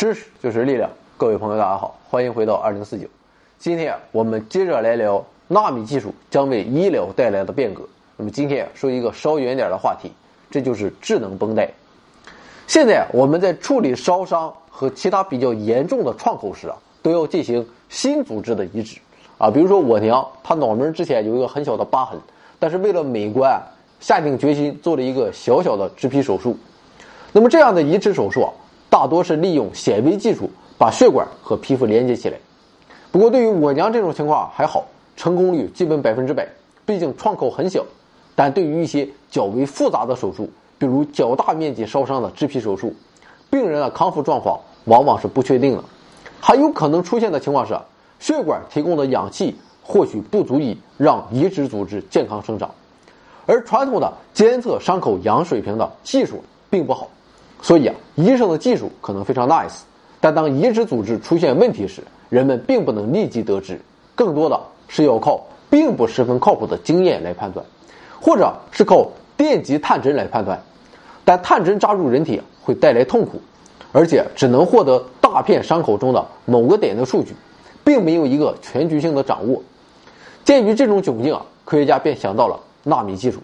知识就是力量，各位朋友，大家好，欢迎回到二零四九。今天我们接着来聊纳米技术将为医疗带来的变革。那么今天说一个稍远点的话题，这就是智能绷带。现在我们在处理烧伤和其他比较严重的创口时啊，都要进行新组织的移植啊。比如说我娘，她脑门之前有一个很小的疤痕，但是为了美观，下定决心做了一个小小的植皮手术。那么这样的移植手术啊。大多是利用显微技术把血管和皮肤连接起来。不过对于我娘这种情况还好，成功率基本百分之百。毕竟创口很小。但对于一些较为复杂的手术，比如较大面积烧伤的植皮手术，病人的康复状况往往是不确定的。还有可能出现的情况是，血管提供的氧气或许不足以让移植组织健康生长，而传统的监测伤口氧水平的技术并不好。所以啊，医生的技术可能非常 nice，但当移植组织出现问题时，人们并不能立即得知，更多的是要靠并不十分靠谱的经验来判断，或者是靠电极探针来判断。但探针扎入人体会带来痛苦，而且只能获得大片伤口中的某个点的数据，并没有一个全局性的掌握。鉴于这种窘境啊，科学家便想到了纳米技术。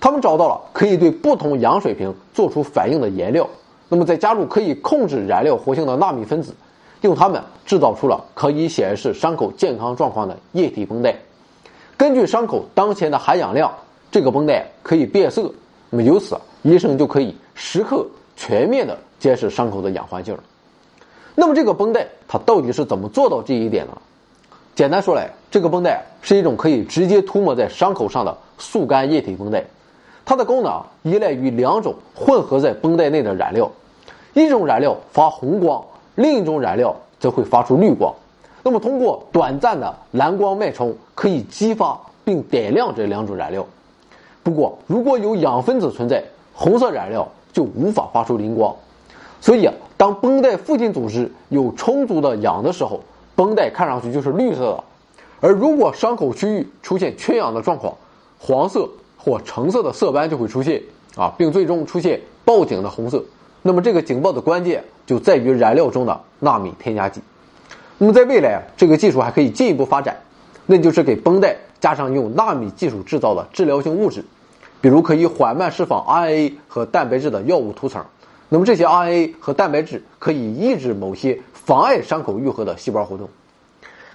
他们找到了可以对不同氧水平做出反应的颜料，那么再加入可以控制燃料活性的纳米分子，用它们制造出了可以显示伤口健康状况的液体绷带。根据伤口当前的含氧量，这个绷带可以变色。那么由此，医生就可以时刻全面的监视伤口的氧环境。那么这个绷带它到底是怎么做到这一点呢？简单说来，这个绷带是一种可以直接涂抹在伤口上的速干液体绷带。它的功能依赖于两种混合在绷带内的燃料，一种燃料发红光，另一种燃料则会发出绿光。那么通过短暂的蓝光脉冲，可以激发并点亮这两种燃料。不过如果有氧分子存在，红色燃料就无法发出灵光。所以，当绷带附近组织有充足的氧的时候，绷带看上去就是绿色的；而如果伤口区域出现缺氧的状况，黄色。或橙色的色斑就会出现啊，并最终出现报警的红色。那么这个警报的关键就在于燃料中的纳米添加剂。那么在未来啊，这个技术还可以进一步发展，那就是给绷带加上用纳米技术制造的治疗性物质，比如可以缓慢释放 RNA 和蛋白质的药物涂层。那么这些 RNA 和蛋白质可以抑制某些妨碍伤口愈合的细胞活动。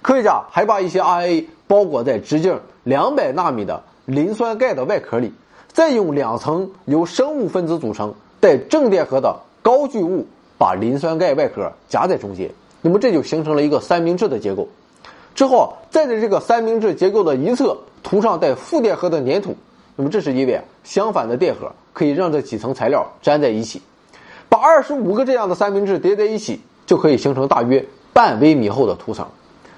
科学家还把一些 RNA 包裹在直径两百纳米的。磷酸钙的外壳里，再用两层由生物分子组成、带正电荷的高聚物把磷酸钙外壳夹在中间，那么这就形成了一个三明治的结构。之后再在这个三明治结构的一侧涂上带负电荷的粘土，那么这是因为啊相反的电荷可以让这几层材料粘在一起。把二十五个这样的三明治叠在一起，就可以形成大约半微米厚的涂层。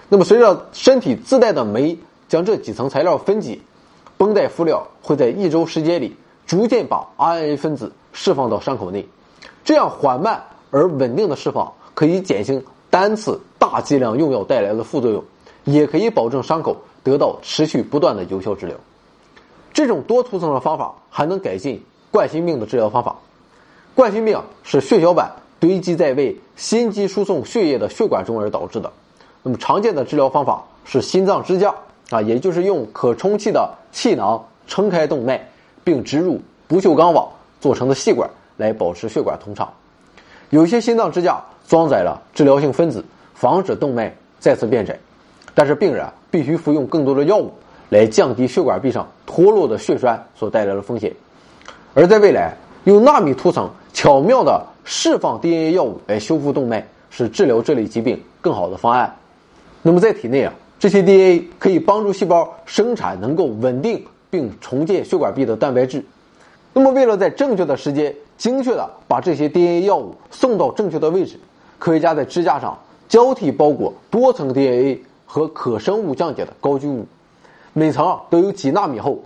那么随着身体自带的酶将这几层材料分解。绷带敷料会在一周时间里逐渐把 RNA 分子释放到伤口内，这样缓慢而稳定的释放可以减轻单次大剂量用药带来的副作用，也可以保证伤口得到持续不断的有效治疗。这种多涂层的方法还能改进冠心病的治疗方法。冠心病是血小板堆积在为心肌输送血液的血管中而导致的。那么常见的治疗方法是心脏支架。啊，也就是用可充气的气囊撑开动脉，并植入不锈钢网做成的细管来保持血管通畅。有些心脏支架装载了治疗性分子，防止动脉再次变窄。但是病人必须服用更多的药物来降低血管壁上脱落的血栓所带来的风险。而在未来，用纳米涂层巧妙地释放 DNA 药物来修复动脉，是治疗这类疾病更好的方案。那么在体内啊。这些 DNA 可以帮助细胞生产能够稳定并重建血管壁的蛋白质。那么，为了在正确的时间精确的把这些 DNA 药物送到正确的位置，科学家在支架上交替包裹多层 DNA 和可生物降解的高聚物，每层都有几纳米厚。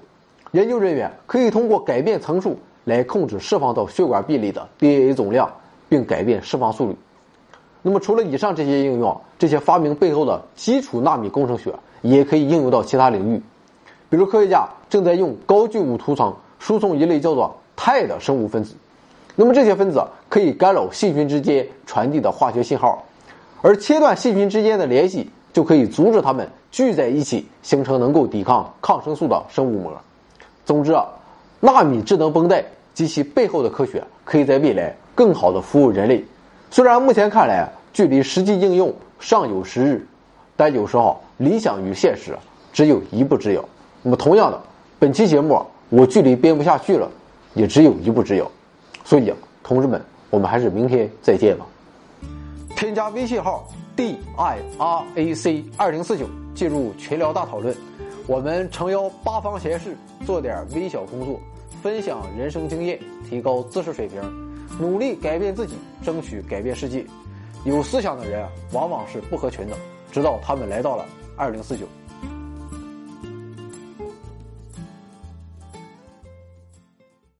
研究人员可以通过改变层数来控制释放到血管壁里的 DNA 总量，并改变释放速率。那么，除了以上这些应用，这些发明背后的基础纳米工程学也可以应用到其他领域。比如，科学家正在用高聚物涂层输送一类叫做钛的生物分子。那么，这些分子可以干扰细菌之间传递的化学信号，而切断细菌之间的联系，就可以阻止它们聚在一起，形成能够抵抗抗生素的生物膜。总之啊，纳米智能绷带及其背后的科学，可以在未来更好的服务人类。虽然目前看来距离实际应用尚有时日，但有时候理想与现实只有一步之遥。那么，同样的，本期节目我距离编不下去了，也只有一步之遥。所以，同志们。我们还是明天再见吧。添加微信号 d i r a c 二零四九，进入群聊大讨论。我们诚邀八方贤士做点微小工作，分享人生经验，提高知识水平，努力改变自己，争取改变世界。有思想的人往往是不合群的，直到他们来到了二零四九。